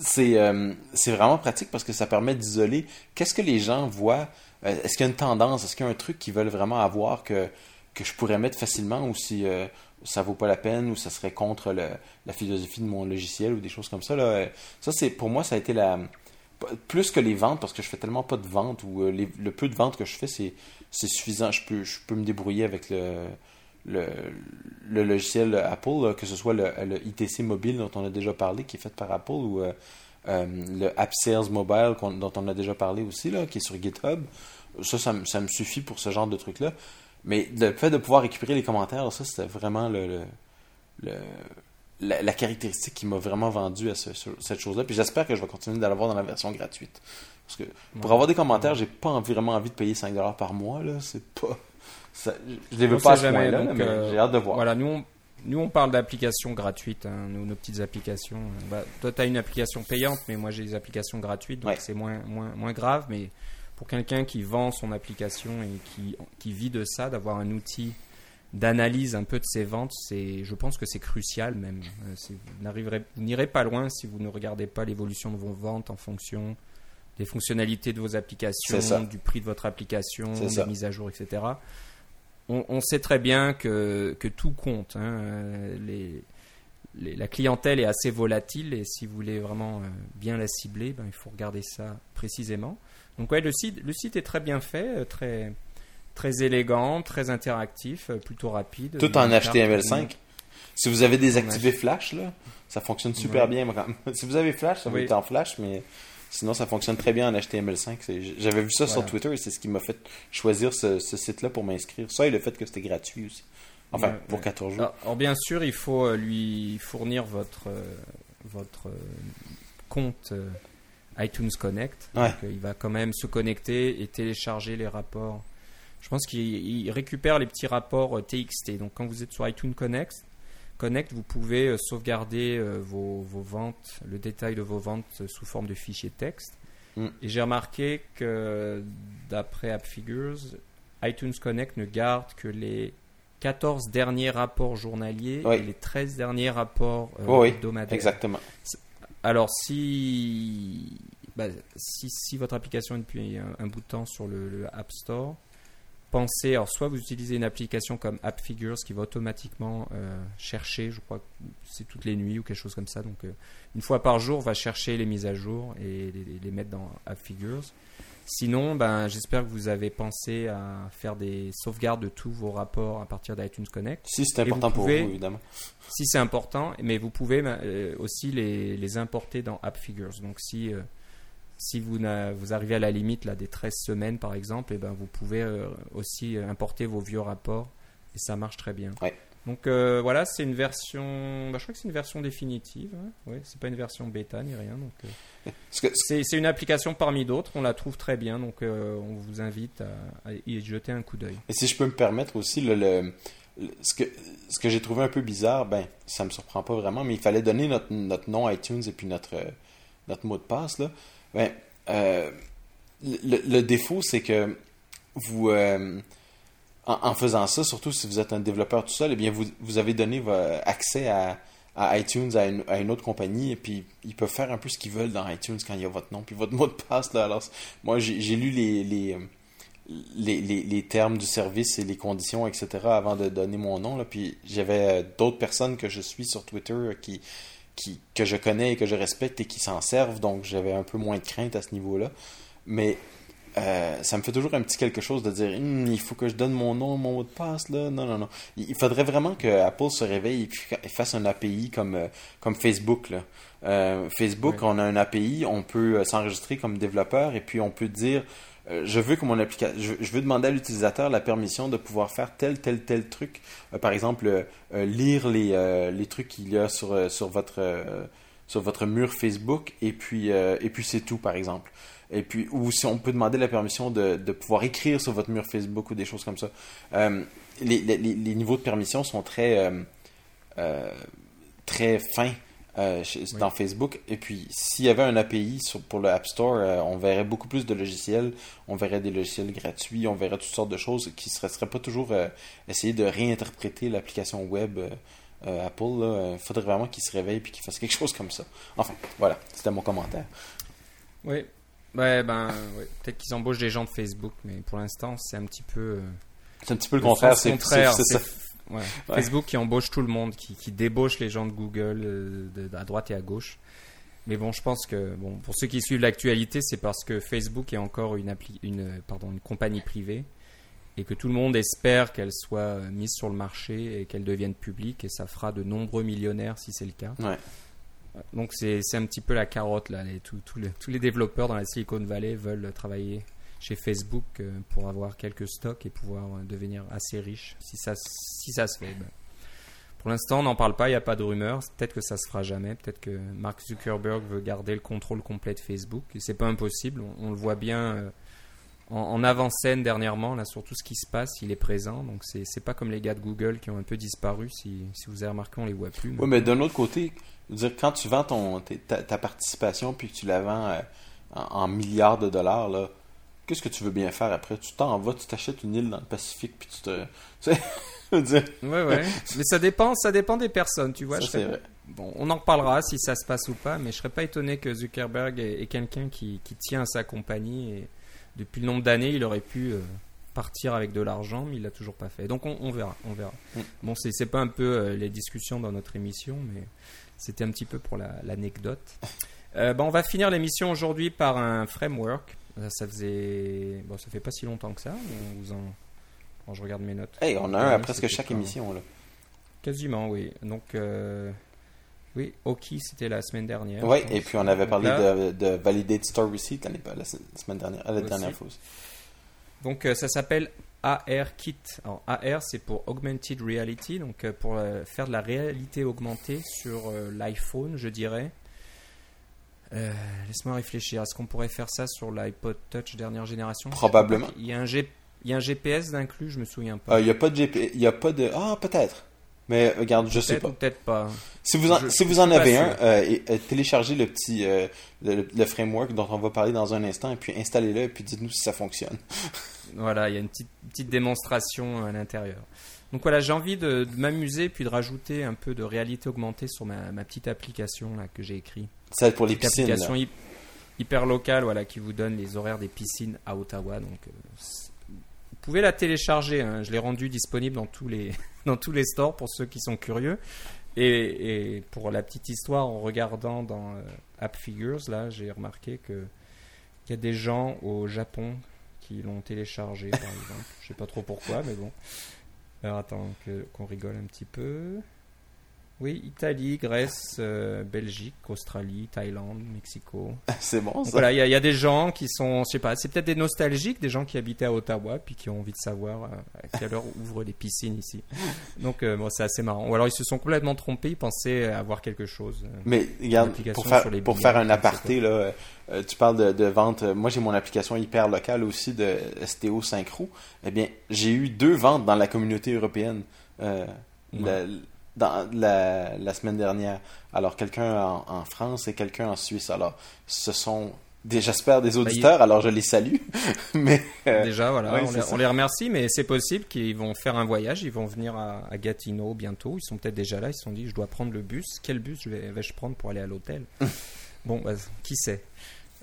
Speaker 2: c'est euh, c'est vraiment pratique parce que ça permet d'isoler qu'est-ce que les gens voient. Est-ce qu'il y a une tendance, est-ce qu'il y a un truc qu'ils veulent vraiment avoir que, que je pourrais mettre facilement ou si euh, ça vaut pas la peine ou ça serait contre le- la philosophie de mon logiciel ou des choses comme ça. Là. Euh, Ça, c'est pour moi, ça a été la. Plus que les ventes, parce que je fais tellement pas de ventes ou euh, les- le peu de ventes que je fais, c'est suffisant. Je peux, je peux me débrouiller avec le, le, le logiciel Apple, que ce soit le, le ITC mobile dont on a déjà parlé, qui est fait par Apple, ou euh, le App Sales Mobile dont on a déjà parlé aussi, là, qui est sur GitHub. Ça, ça, me- ça me suffit pour ce genre de truc-là. Mais le fait de pouvoir récupérer les commentaires, ça, c'était vraiment le, le- le- la, la caractéristique qui m'a vraiment vendu à ce- ce- cette chose-là. Puis j'espère que je vais continuer de l'avoir dans la version gratuite. Parce que pour
Speaker 1: Ouais.
Speaker 2: avoir des commentaires, j'ai pas envie- vraiment envie de payer 5$ par mois. Là. C'est pas. ça- je les veux
Speaker 1: On
Speaker 2: pas à ce point-là, mais
Speaker 1: euh,
Speaker 2: j'ai hâte de voir.
Speaker 1: Voilà, nous on, nous on parle d'applications gratuites, hein, nos, nos petites applications. Bah, toi, tu as une application payante, mais moi j'ai des applications gratuites, donc
Speaker 2: Ouais.
Speaker 1: c'est moins, moins, moins grave. Mais pour quelqu'un qui vend son application et qui, qui vit de ça, d'avoir un outil d'analyse un peu de ses ventes, c'est, je pense que c'est crucial même. Euh, vous n'arriverez- vous n'irez pas loin si vous ne regardez pas l'évolution de vos ventes en fonction des fonctionnalités de vos applications, du prix de votre application, des
Speaker 2: ça.
Speaker 1: mises à jour, etc on, on sait très bien que, que tout compte. hein. Les, les- la clientèle est assez volatile et si vous voulez vraiment euh, bien la cibler, ben, il faut regarder ça précisément. Donc ouais, le site, le site est très bien fait, euh, très, très élégant, très interactif, euh, plutôt rapide.
Speaker 2: Tout en
Speaker 1: une carte
Speaker 2: HTML5. Si vous avez désactivé Flash, là, ça fonctionne super
Speaker 1: Ouais.
Speaker 2: bien. Si vous avez Flash, ça va
Speaker 1: Oui.
Speaker 2: être en Flash, mais sinon, ça fonctionne très bien en HTML5. C'est- J'avais vu ça sur. Twitter et c'est ce qui m'a fait choisir ce, ce site-là pour m'inscrire. Ça et le fait que c'était gratuit aussi. Enfin,
Speaker 1: Ouais,
Speaker 2: pour
Speaker 1: ouais.
Speaker 2: 14 jours.
Speaker 1: Alors, alors, bien sûr, il faut euh, lui fournir votre, votre compte iTunes Connect.
Speaker 2: Ouais.
Speaker 1: Donc, euh, il va quand même se connecter et télécharger les rapports. Je pense qu'il il récupère les petits rapports euh, TXT. Donc quand vous êtes sur iTunes Connect, Connect vous pouvez euh, sauvegarder euh, vos, vos ventes, le détail de vos ventes euh, sous forme de fichier texte.
Speaker 2: Mm.
Speaker 1: Et j'ai remarqué que d'après AppFigures, iTunes Connect ne garde que les 14 derniers rapports journaliers
Speaker 2: Oui.
Speaker 1: et les 13 derniers rapports euh,
Speaker 2: oui,
Speaker 1: hebdomadaires.
Speaker 2: Exactement.
Speaker 1: Alors, si, bah, si, si votre application est depuis un, bout de temps sur le, App Store, pensez, alors soit vous utilisez une application comme AppFigures qui va automatiquement euh, chercher, je crois que c'est toutes les nuits ou quelque chose comme ça, donc euh, une fois par jour va chercher les mises à jour et les, les mettre dans AppFigures. Sinon, ben, j'espère que vous avez pensé à faire des sauvegardes de tous vos rapports à partir d'iTunes Connect.
Speaker 2: Si c'est
Speaker 1: Et vous
Speaker 2: important
Speaker 1: pouvez-
Speaker 2: pour vous, évidemment.
Speaker 1: Si c'est important, mais vous pouvez euh, aussi les, les importer dans AppFigures. Donc si, euh, si vous, vous arrivez à la limite là, des 13 semaines par exemple, et ben, vous pouvez euh, aussi importer vos vieux rapports et ça marche très bien.
Speaker 2: Ouais.
Speaker 1: Donc euh, voilà, c'est une version, bah, je crois que c'est une version définitive. Hein. Ouais, c'est pas une version bêta ni rien. Donc euh,
Speaker 2: que-
Speaker 1: c'est une application parmi d'autres. On la trouve très bien, donc euh, on vous invite à, à y jeter un coup d'œil.
Speaker 2: Et si je peux me permettre aussi, le, le- le- ce que, ce que j'ai trouvé un peu bizarre, ben, ça me surprend pas vraiment, mais il fallait donner notre, notre nom iTunes et puis notre, notre mot de passe. Là. Ben, euh, le, le défaut, c'est que vous, en, faisant ça, surtout si vous êtes un développeur tout seul, eh bien, vous, vous avez donné accès à, iTunes à une, autre compagnie et puis ils peuvent faire un peu ce qu'ils veulent dans iTunes quand il y a votre nom puis votre mot de passe. Là, moi, j'ai lu les, les, les, termes du service et les conditions, etc. avant de donner mon nom. Là. Puis j'avais euh, d'autres personnes que je suis sur Twitter euh, qui, que je connais et que je respecte et qui s'en servent, donc j'avais un peu moins de crainte à ce niveau-là. Mais euh, ça me fait toujours un petit quelque chose de dire Hum, il faut que je donne mon nom, mon mot de passe. Là. Non, non, non. Il faudrait vraiment que Apple se réveille et puis et fasse un API comme, euh, comme Facebook. Là. Euh, Facebook,
Speaker 1: Ouais.
Speaker 2: on a un API, on peut euh, s'enregistrer comme développeur et puis on peut dire euh, je veux que mon application, je, je veux demander à l'utilisateur la permission de pouvoir faire tel, tel, tel truc. Par exemple, lire les, euh, les trucs qu'il y a sur, sur, votre, euh, sur votre mur Facebook et puis, euh, et puis c'est tout, par exemple. Et puis, ou si on peut demander la permission de, de pouvoir écrire sur votre mur Facebook ou des choses comme ça. Euh, les, les, les- niveaux de permission sont très, euh, euh, très fins chez-
Speaker 1: Oui.
Speaker 2: dans Facebook. Et puis, s'il y avait un API sur, pour le App Store, on verrait beaucoup plus de logiciels. On verrait des logiciels gratuits, on verrait toutes sortes de choses qui ne seraient, seraient pas toujours essayer de réinterpréter l'application web Apple. Il faudrait vraiment qu'ils se réveillent et qu'ils fassent quelque chose comme ça. Enfin, voilà, c'était mon commentaire.
Speaker 1: Oui. Ouais, ben, ouais. peut-être qu'ils embauchent des gens de Facebook, mais pour l'instant, c'est un petit peu. euh,
Speaker 2: C'est un petit peu le
Speaker 1: le
Speaker 2: contraire. C'est
Speaker 1: contraire, ouais.
Speaker 2: Ouais.
Speaker 1: Facebook qui embauche tout le monde, qui, qui débauche les gens de Google euh, de, à droite et à gauche. Mais bon, je pense que bon, pour ceux qui suivent l'actualité, c'est parce que Facebook est encore une, appli, une, pardon, une compagnie privée et que tout le monde espère qu'elle soit euh, mise sur le marché et qu'elle devienne publique et ça fera de nombreux millionnaires si c'est le cas.
Speaker 2: Ouais.
Speaker 1: Donc c'est un petit peu la carotte là. Tous- les, développeurs dans la Silicon Valley veulent travailler chez Facebook euh, pour avoir quelques stocks et pouvoir euh, devenir assez riches si ça, si ça se fait. Pour l'instant, on n'en parle pas, il n'y a pas de rumeurs. Peut-être que ça se fera jamais. Peut-être que Mark Zuckerberg veut garder le contrôle complet de Facebook. Et c'est pas impossible. On, le voit bien euh, en, avant-scène dernièrement, là, sur tout ce qui se passe. Il est présent. Donc c'est pas comme les gars de Google qui ont un peu disparu. Si, si vous avez remarqué, on les voit plus.
Speaker 2: Oui, mais d'un autre côté, dire, quand tu vends ton, ta, ta participation puis que tu la vends euh, en, en milliards de dollars, là, qu'est-ce que tu veux bien faire après? Tu t'en vas, tu t'achètes une île dans le Pacifique puis tu te. Tu sais, dire,
Speaker 1: Ouais, ouais. mais ça dépend, ça dépend des personnes, tu vois.
Speaker 2: ça
Speaker 1: je
Speaker 2: c'est
Speaker 1: serais-
Speaker 2: vrai.
Speaker 1: Bon, on en reparlera si ça se passe ou pas, mais je serais pas étonné que Zuckerberg est, est quelqu'un qui, qui tient à sa compagnie et depuis le nombre d'années, il aurait pu euh, partir avec de l'argent, mais il l'a toujours pas fait. Donc on, on verra, on verra.
Speaker 2: Mm.
Speaker 1: Bon, c'est c'est pas un peu euh, les discussions dans notre émission, mais c'était un petit peu pour la- l'anecdote. Euh, bon, on va finir l'émission aujourd'hui par un framework. Ça faisait, bon, ça fait pas si longtemps que ça. On vous en, quand je regarde mes notes.
Speaker 2: Hey, on a un à presque chaque
Speaker 1: quand
Speaker 2: émission. Là.
Speaker 1: Quasiment, oui. Donc, euh, oui, Oki, c'était la semaine dernière.
Speaker 2: Oui, et puis on avait parlé
Speaker 1: là-
Speaker 2: de, de Validate Store Receipt la, se- semaine dernière, euh, la dernière fois.
Speaker 1: Donc, euh, ça s'appelle AR Kit. Alors, AR, c'est pour Augmented Reality, donc euh, pour euh, faire de la réalité augmentée sur euh, l'iPhone, je dirais. Euh, Laisse-moi réfléchir. Est-ce qu'on pourrait faire ça sur l'iPod Touch dernière génération?
Speaker 2: Probablement.
Speaker 1: Il y a un, G- il y a un GPS d'inclus, je me souviens pas.
Speaker 2: Euh, Il n'y a pas de GP, il y a pas de. Ah, peut-être. Mais regarde, je sais pas.
Speaker 1: peut-être pas.
Speaker 2: Si vous en,
Speaker 1: Je-
Speaker 2: si vous en avez un, euh, et- euh, téléchargez le petit euh, le, le framework dont on va parler dans un instant et puis installez-le et puis dites-nous si ça fonctionne.
Speaker 1: Voilà, il y a une petite, petite démonstration à l'intérieur. Donc voilà, j'ai envie de, de m'amuser puis de rajouter un peu de réalité augmentée sur ma, ma petite application là, que j'ai écrite.
Speaker 2: Être pour les piscines.
Speaker 1: application hyper locale voilà, qui vous donne les horaires des piscines à Ottawa. Donc euh, pouvez la télécharger. hein. Je l'ai rendue disponible dans tous les dans tous les stores pour ceux qui sont curieux. Et, pour la petite histoire, en regardant dans euh, App Figures, là, j'ai remarqué que qu'il y a des gens au Japon qui l'ont téléchargé, par exemple. Je sais pas trop pourquoi, mais bon. Alors attends qu'on rigole un petit peu. Oui, Italie, Grèce, euh, Belgique, Australie, Thaïlande, Mexico.
Speaker 2: C'est bon, ça.
Speaker 1: voilà, il y, a- il y a des gens qui sont, je sais pas, c'est peut-être des nostalgiques, des gens qui habitaient à Ottawa, puis qui ont envie de savoir euh, à quelle heure ouvrent les piscines ici. Donc euh, bon, c'est assez marrant. Ou alors ils se sont complètement trompés, ils pensaient avoir quelque chose.
Speaker 2: Mais regarde, pour faire,
Speaker 1: sur les
Speaker 2: pour faire un aparté, là, euh, tu parles de, de vente. Moi, j'ai mon application hyper locale aussi de STO Synchro. Eh bien, j'ai eu deux ventes dans la communauté européenne la, dans la, la semaine dernière. Alors, quelqu'un en, en France et quelqu'un en Suisse. Alors, ce sont, j'espère, des auditeurs. Alors, je les salue. Mais euh,
Speaker 1: Déjà, voilà, on, les,
Speaker 2: ça.
Speaker 1: on les remercie, mais c'est possible qu'ils vont faire un voyage, ils vont venir à, à Gatineau bientôt. Ils sont peut-être déjà là, ils se sont dit, je dois prendre le bus. Quel bus je vais, vais-je prendre pour aller à l'hôtel? Bon, bah, qui sait?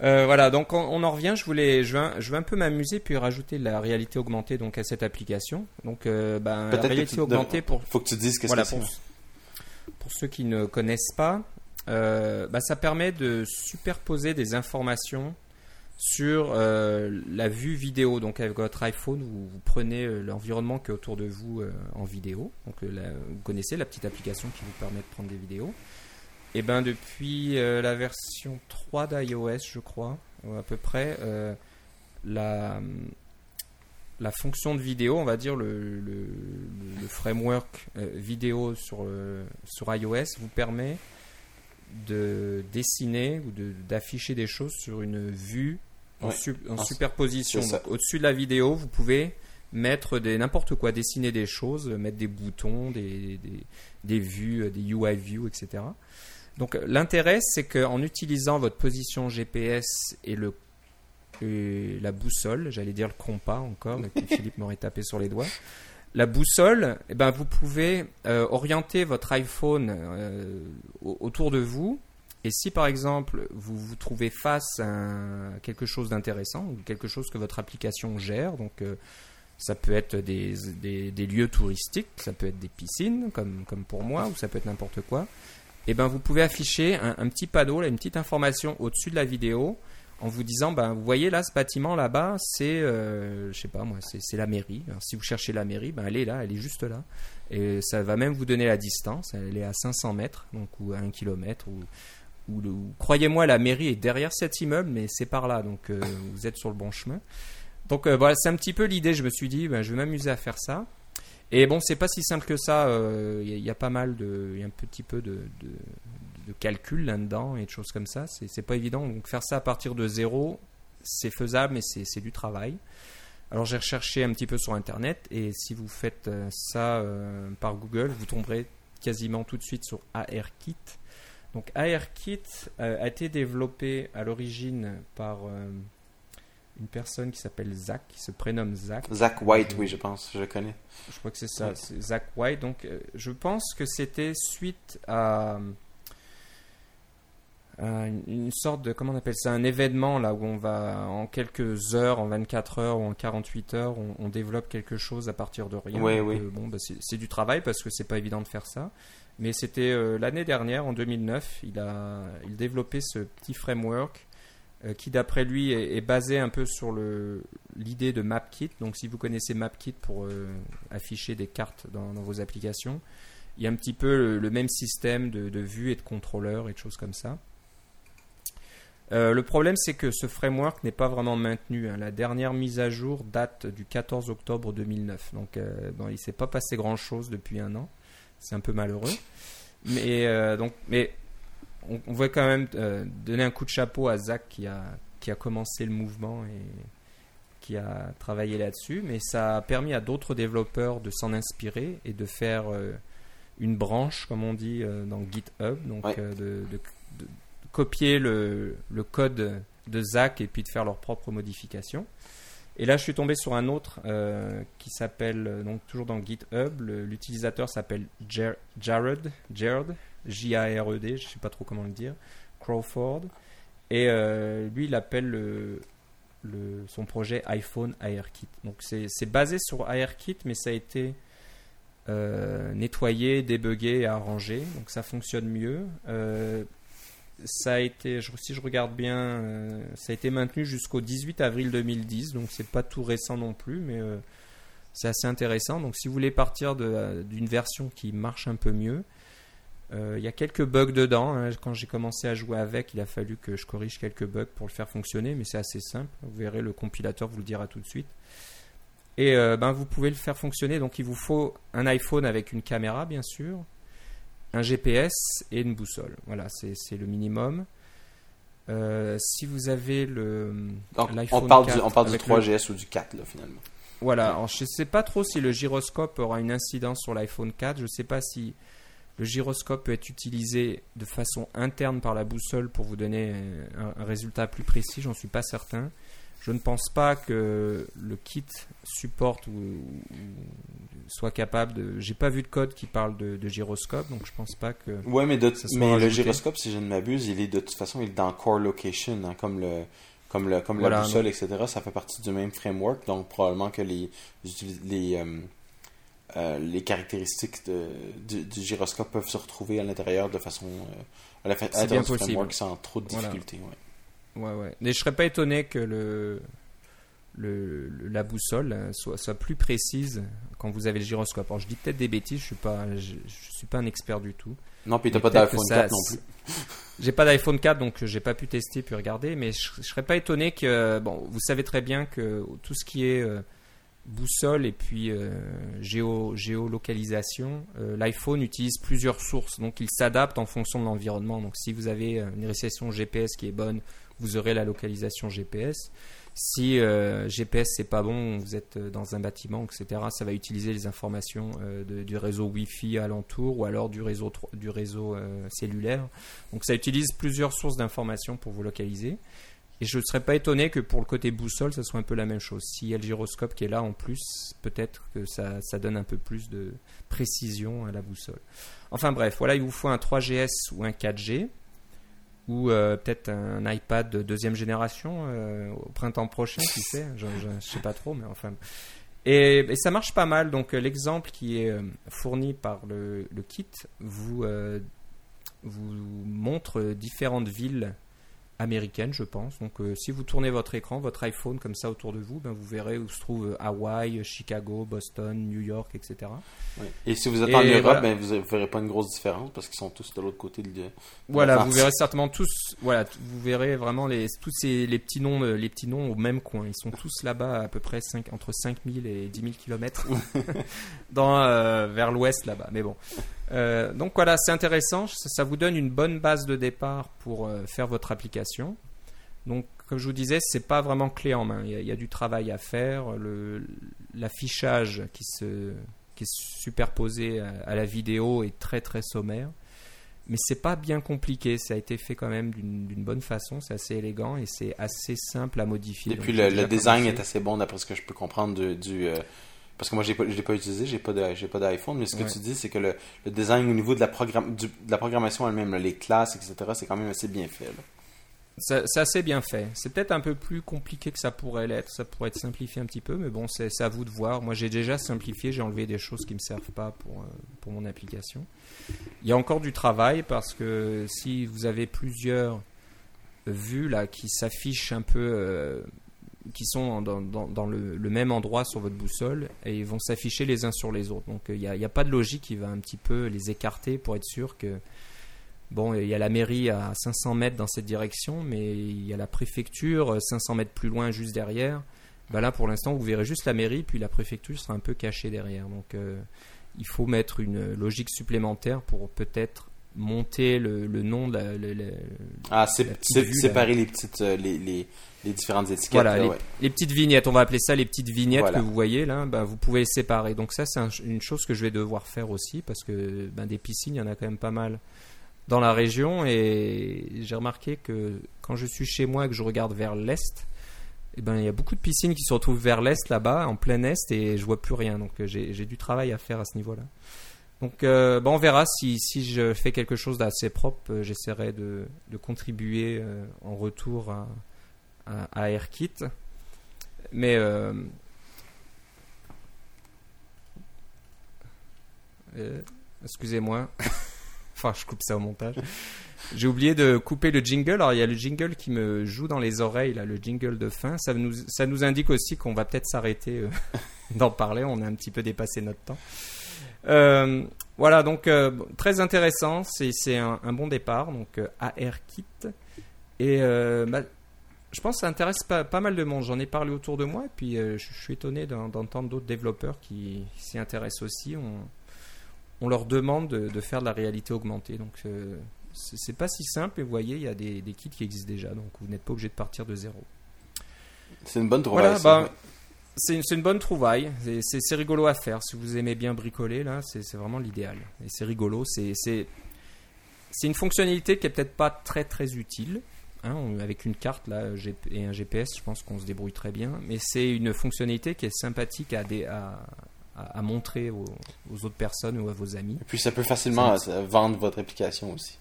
Speaker 1: Euh, voilà, donc on, on en revient. Je voulais, je veux, un, je veux un peu m'amuser puis rajouter de la réalité augmentée donc à cette application. Donc, euh, ben, la réalité
Speaker 2: tu-
Speaker 1: augmentée pour
Speaker 2: faut que tu dises qu'est-ce
Speaker 1: voilà,
Speaker 2: que c'est.
Speaker 1: pour, pour ceux qui ne connaissent pas, euh, bah, ça permet de superposer des informations sur la vue vidéo. Donc avec votre iPhone, vous, vous prenez l'environnement qui est autour de vous en vidéo. Donc la- vous connaissez la petite application qui vous permet de prendre des vidéos. Et ben depuis euh, la version 3 d'iOS, je crois, ou à peu près, euh, la la fonction de vidéo, on va dire le, le, le framework euh, vidéo sur, sur iOS vous permet de dessiner ou de- d'afficher des choses sur une vue en,
Speaker 2: Ouais.
Speaker 1: su- en
Speaker 2: En-
Speaker 1: superposition. Au-dessus de la vidéo, vous pouvez mettre des n'importe quoi, dessiner des choses, mettre des boutons, des, des, des vues, des UI views, etc. Donc euh, l'intérêt, c'est qu'en utilisant votre position GPS et le et la boussole, j'allais dire le compas encore, puis Philippe m'aurait tapé sur les doigts. La boussole, eh ben, vous pouvez euh, orienter votre iPhone euh, au- autour de vous. Et si par exemple vous vous trouvez face à un- quelque chose d'intéressant ou quelque chose que votre application gère, donc euh, ça peut être des, des- des lieux touristiques, ça peut être des piscines comme, comme pour moi, ou ça peut être n'importe quoi, et ben vous pouvez afficher un, petit panneau, une petite information au-dessus de la vidéo en vous disant ben vous voyez là ce bâtiment là-bas c'est euh, je sais pas moi c'est la mairie. Si vous cherchez la mairie ben elle est là elle est juste là. Et ça va même vous donner la distance. Elle est à 500 mètres donc ou à 1 km ou- croyez-moi la mairie est derrière cet immeuble mais c'est par là. Donc euh, vous êtes sur le bon chemin. Donc euh, voilà c'est un petit peu l'idée. Je me suis dit ben, je vais m'amuser à faire ça et bon c'est pas si simple que ça euh, il y, a- il y a pas mal de y un petit peu de, calcul là-dedans et de choses comme ça. C'est pas évident. Donc faire ça à partir de zéro, c'est faisable, mais c'est du travail. Alors j'ai recherché un petit peu sur Internet et si vous faites euh, ça euh, par Google, vous tomberez quasiment tout de suite sur ARKit. Donc ARKit euh, a été développé à l'origine par euh, une personne qui s'appelle Zach, qui se prénomme Zach.
Speaker 2: Zach White, oui, je pense, je connais.
Speaker 1: Je crois que c'est ça, c'est Zach White. Donc, euh, je pense que c'était suite à, à une, une sorte de, comment on appelle ça, un événement là où on va en quelques heures, en 24 heures ou en 48 heures, on, on développe quelque chose à partir de rien.
Speaker 2: Ouais, oui.
Speaker 1: euh, bon, bah, c'est du travail parce que c'est pas évident de faire ça. Mais c'était euh, l'année dernière, en 2009, il a il développait ce petit framework euh, qui d'après lui est, basé un peu sur l'idée de MapKit. Donc si vous connaissez MapKit pour euh, afficher des cartes dans, vos applications, il y a un petit peu le, même système de, de vue et de contrôleur et de choses comme ça. Euh, le problème, c'est que ce framework n'est pas vraiment maintenu. hein. La dernière mise à jour date du 14 octobre 2009. Donc, il ne s'est pas passé grand-chose depuis un an. C'est un peu malheureux. Mais, donc, mais on, on va quand même euh, donner un coup de chapeau à Zach qui a, qui a commencé le mouvement et qui a travaillé là-dessus. Mais ça a permis à d'autres développeurs de s'en inspirer et de faire euh, une branche, comme on dit, euh, dans GitHub. Donc,
Speaker 2: Ouais.
Speaker 1: de, de- de copier le, le code de Zach et puis de faire leurs propres modifications. Et là, je suis tombé sur un autre euh, qui s'appelle, donc toujours dans GitHub, l'utilisateur s'appelle Jar- Jared, Jared, J-A-R-E-D, je sais pas trop comment le dire, Crawford. Et euh, lui, il appelle le le, son projet iPhone AirKit. Donc c'est basé sur AirKit, mais ça a été euh, nettoyé, débugué et arrangé. Donc ça fonctionne mieux. Euh, ça a été, si je regarde bien, ça a été maintenu jusqu'au 18 avril 2010. Donc c'est pas tout récent non plus, mais c'est assez intéressant. Donc si vous voulez partir d'une version qui marche un peu mieux, il y a quelques bugs dedans. hein. Quand j'ai commencé à jouer avec, il a fallu que je corrige quelques bugs pour le faire fonctionner, mais c'est assez simple. Vous verrez, le compilateur vous le dira tout de suite. Et euh, ben, vous pouvez le faire fonctionner. Donc il vous faut un iPhone avec une caméra, bien sûr, un GPS et une boussole. Voilà, c'est c'est le minimum. Euh, si vous avez le
Speaker 2: Donc, on parle, du,
Speaker 1: 4
Speaker 2: on parle du
Speaker 1: avec le-
Speaker 2: 3GS ou du 4, là, finalement.
Speaker 1: voilà, alors je ne sais pas trop si le gyroscope aura une incidence sur l'iPhone 4. Je ne sais pas si le gyroscope peut être utilisé de façon interne par la boussole pour vous donner euh, un, un résultat plus précis. J'en suis pas certain. Je ne pense pas que le kit supporte ou, ou soit capable de. J'ai pas vu de code qui parle de, de gyroscope, donc je pense pas que.
Speaker 2: Ouais, mais, de, le gyroscope, si je ne m'abuse, il est de toute façon il est dans Core Location, hein, comme le comme le comme
Speaker 1: Voilà,
Speaker 2: la boussole, etc. Ça fait partie du même framework, donc probablement que les les euh, euh, les caractéristiques de- du, du gyroscope peuvent se retrouver à l'intérieur de façon euh, à la- à
Speaker 1: bien possible.
Speaker 2: sans trop de
Speaker 1: Voilà.
Speaker 2: difficultés. ouais.
Speaker 1: Ouais, ouais. Mais je serais pas étonné que le, le, la boussole euh, soit, soit plus précise quand vous avez le gyroscope. Alors je dis peut-être des bêtises, je suis pas, je, je suis pas un expert du tout.
Speaker 2: Non, puis t'as pas d'iPhone
Speaker 1: que ça-
Speaker 2: 4 non plus.
Speaker 1: J'ai pas d'iPhone 4 donc j'ai pas pu tester puis regarder, mais je, je serais pas étonné que bon, vous savez très bien que tout ce qui est euh, boussole et puis euh, géo, géolocalisation, euh, l'iPhone utilise plusieurs sources, donc il s'adapte en fonction de l'environnement. Donc si vous avez euh, une réception GPS qui est bonne, vous aurez la localisation GPS. Si euh, GPS c'est pas bon, vous êtes dans un bâtiment, etc., ça va utiliser les informations du réseau Wi-Fi alentour ou alors du réseau, du réseau cellulaire. Donc ça utilise plusieurs sources d'informations pour vous localiser. Et je ne serais pas étonné que pour le côté boussole, ça soit un peu la même chose. S'il y a le gyroscope qui est là en plus, peut-être que ça, donne un peu plus de précision à la boussole. Enfin bref, voilà, il vous faut un 3GS ou un 4G, ou euh, peut-être un iPad de deuxième génération euh, au printemps prochain, qui sait, je ne sais pas trop, mais enfin... Et, ça marche pas mal, donc euh, l'exemple qui est fourni par le, kit vous, vous montre différentes villes américaine, je pense. Donc, euh, si vous tournez votre écran, votre iPhone comme ça autour de vous, ben, vous verrez où se trouve euh, Hawaï, Chicago, Boston, New York, etc.
Speaker 2: Et si vous êtes
Speaker 1: Et
Speaker 2: en Europe,
Speaker 1: voilà.
Speaker 2: ben, vous ne verrez pas une grosse différence parce qu'ils sont tous de l'autre côté de
Speaker 1: Voilà,
Speaker 2: France.
Speaker 1: vous verrez certainement tous. Voilà, vous verrez vraiment les tous ces les petits noms, les petits noms au même coin. Ils sont tous là-bas à peu près 5, entre 5000 et 10 000 kilomètres dans euh, vers l'ouest là-bas. Mais bon. Euh, donc voilà, c'est intéressant. Ça, ça vous donne une bonne base de départ pour faire votre application. Donc, comme je vous disais, c'est pas vraiment clé en main. Il y a, il y a du travail à faire. L'affichage qui se qui est superposé à, à la vidéo est très très sommaire. Mais c'est pas bien compliqué. Ça a été fait quand même d'une bonne façon. C'est assez élégant et c'est assez simple à modifier.
Speaker 2: Et puis le, design est assez bon d'après ce que je peux comprendre du, du, euh, parce que moi j'ai pas l'ai pas utilisé, j'ai pas j'ai pas d'iPhone, mais ce que
Speaker 1: Ouais.
Speaker 2: tu dis c'est que le, le design au niveau de la programme du- de la programmation elle-même, les classes etc, c'est quand même assez bien fait. là.
Speaker 1: C'est assez bien fait. C'est peut-être un peu plus compliqué que ça pourrait l'être. Ça pourrait être simplifié un petit peu, mais bon, c'est à vous de voir. Moi, j'ai déjà simplifié. J'ai enlevé des choses qui me servent pas pour, euh, pour mon application. Il y a encore du travail parce que si vous avez plusieurs vues là qui s'affichent un peu, euh, qui sont dans, le, même endroit sur votre boussole et ils vont s'afficher les uns sur les autres. Donc euh, il n'y a pas de logique qui va un petit peu les écarter pour être sûr que Bon, il y a la mairie à 500 mètres dans cette direction, mais il y a la préfecture euh, 500 mètres plus loin, juste derrière. Bah là, pour l'instant, vous verrez juste la mairie, puis la préfecture sera un peu cachée derrière. Donc, euh, il faut mettre une logique supplémentaire pour peut-être monter le, le nom de la,
Speaker 2: Ah, c'est séparer les petites euh, les, les, les différentes étiquettes.
Speaker 1: Voilà,
Speaker 2: là,
Speaker 1: les,
Speaker 2: ouais.
Speaker 1: les petites vignettes, on va appeler ça les petites vignettes
Speaker 2: Voilà.
Speaker 1: que vous voyez là, bah, vous pouvez les séparer. Donc ça, c'est un- une chose que je vais devoir faire aussi parce que ben, des piscines, il y en a quand même pas mal dans la région et j'ai remarqué que quand je suis chez moi et que je regarde vers l'est, eh ben, il y a beaucoup de piscines qui se retrouvent vers l'est là-bas, en plein est, et je vois plus rien. Donc euh, j'ai du travail à faire à ce niveau-là. Donc euh, bon, on verra si, je fais quelque chose d'assez propre, euh, j'essaierai de, contribuer en retour à, AirKit. Mais excusez-moi. enfin, je coupe ça au montage. J'ai oublié de couper le jingle. Alors, il y a le jingle qui me joue dans les oreilles, là, le jingle de fin. Ça nous, indique aussi qu'on va peut-être s'arrêter euh, d'en parler. On a un petit peu dépassé notre temps. Euh, voilà, donc euh, très intéressant. C'est un, bon départ. Donc, ARKit. Et bah, je pense que ça intéresse pas, pas mal de monde. J'en ai parlé autour de moi. Et puis, je, je, suis étonné d'entendre d'autres développeurs qui s'y intéressent aussi. On, on leur demande de, de, faire de la réalité augmentée. Donc, c'est pas si simple, et vous voyez, il y a des, des kits qui existent déjà, donc vous n'êtes pas obligé de partir de zéro.
Speaker 2: C'est une bonne trouvaille.
Speaker 1: Voilà, bah, c'est une, une, bonne trouvaille. C'est rigolo à faire. Si vous aimez bien bricoler, là, c'est vraiment l'idéal. Et c'est rigolo. C'est une fonctionnalité qui est peut-être pas très très utile. Hein, avec une carte là et un GPS, je pense qu'on se débrouille très bien. Mais c'est une fonctionnalité qui est sympathique à, des, à, à, montrer aux, aux, autres personnes ou à vos amis.
Speaker 2: Et puis ça peut facilement vendre votre application aussi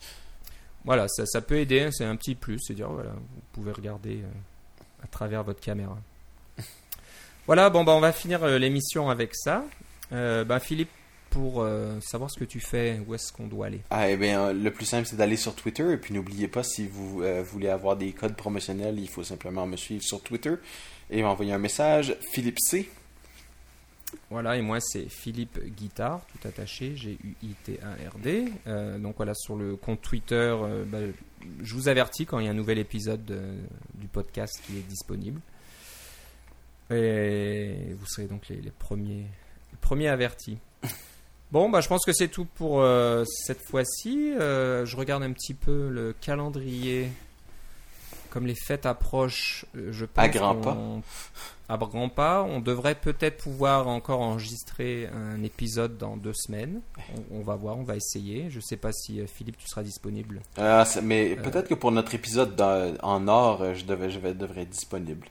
Speaker 1: voilà, ça, ça peut aider, c'est un petit plus, c'est dire voilà, vous pouvez regarder euh, à travers votre caméra. voilà, bon bah on va finir euh, l'émission avec ça. Euh, bah, Philippe, pour euh, savoir ce que tu fais, où est-ce qu'on doit aller?
Speaker 2: Ah eh bien, le plus simple c'est d'aller sur Twitter et puis n'oubliez pas si vous euh, voulez avoir des codes promotionnels, il faut simplement me suivre sur Twitter et m'envoyer un message Philippe C
Speaker 1: voilà, et moi c'est Philippe Guitard, tout attaché, G-U-I-T-A-R-D. Euh, donc voilà, sur le compte Twitter, euh, bah, je vous avertis quand il y a un nouvel épisode de, du podcast qui est disponible. Et vous serez donc les, les premiers, les premiers avertis. Bon, bah, je pense que c'est tout pour euh, cette fois-ci. Euh, je regarde un petit peu le calendrier. Comme les fêtes approchent, euh, je pense.
Speaker 2: À grands pas
Speaker 1: à grands pas. On devrait peut-être pouvoir encore enregistrer un épisode dans deux semaines. On, on va voir, on va essayer. Je ne sais pas si euh, Philippe, tu seras disponible.
Speaker 2: Ah, mais euh... peut-être que pour notre épisode dans, en or, je, devais, je devrais être disponible.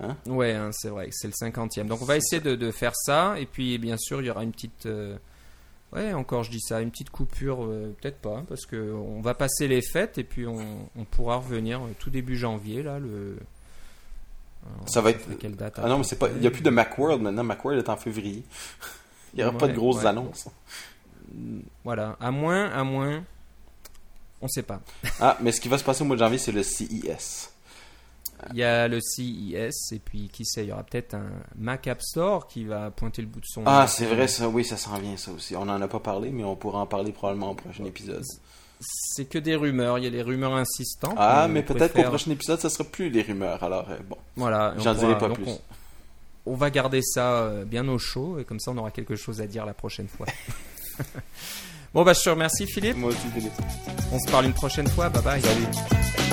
Speaker 2: Hein?
Speaker 1: Ouais, hein, c'est vrai, c'est le cinquantième. Donc on va essayer de, de, faire ça. Et puis bien sûr, il y aura une petite... Euh... Ouais, encore je dis ça, une petite coupure, euh, peut-être pas, parce que on va passer les fêtes et puis on, on pourra revenir tout début janvier, là, le,
Speaker 2: ça va être. Quelle date ah non, mais c'est pas. Il n'y a plus de Macworld maintenant. Macworld est en février. Il n'y aura ouais, pas de grosses ouais. annonces.
Speaker 1: Voilà. À moins, à moins. On ne sait pas.
Speaker 2: ah, mais ce qui va se passer au mois de janvier, c'est le CES.
Speaker 1: Il y a le CES et puis qui sait, il y aura peut-être un Mac App Store qui va pointer le bout de son.
Speaker 2: Ah, c'est vrai, ça, oui, ça s'en vient, ça aussi. On n'en a pas parlé, mais on pourra en parler probablement au prochain épisode
Speaker 1: c'est que des rumeurs. Il y a des rumeurs insistantes.
Speaker 2: Ah, mais peut-être qu'au prochain épisode, ça sera plus des rumeurs. Alors, euh, bon.
Speaker 1: Voilà.
Speaker 2: J'en dirai pas plus.
Speaker 1: On, on, va garder ça euh, bien au chaud et comme ça, on aura quelque chose à dire la prochaine fois. bon, bah, je te remercie, Philippe.
Speaker 2: Moi aussi, Philippe.
Speaker 1: On se parle une prochaine fois. Bye bye.
Speaker 2: Salut.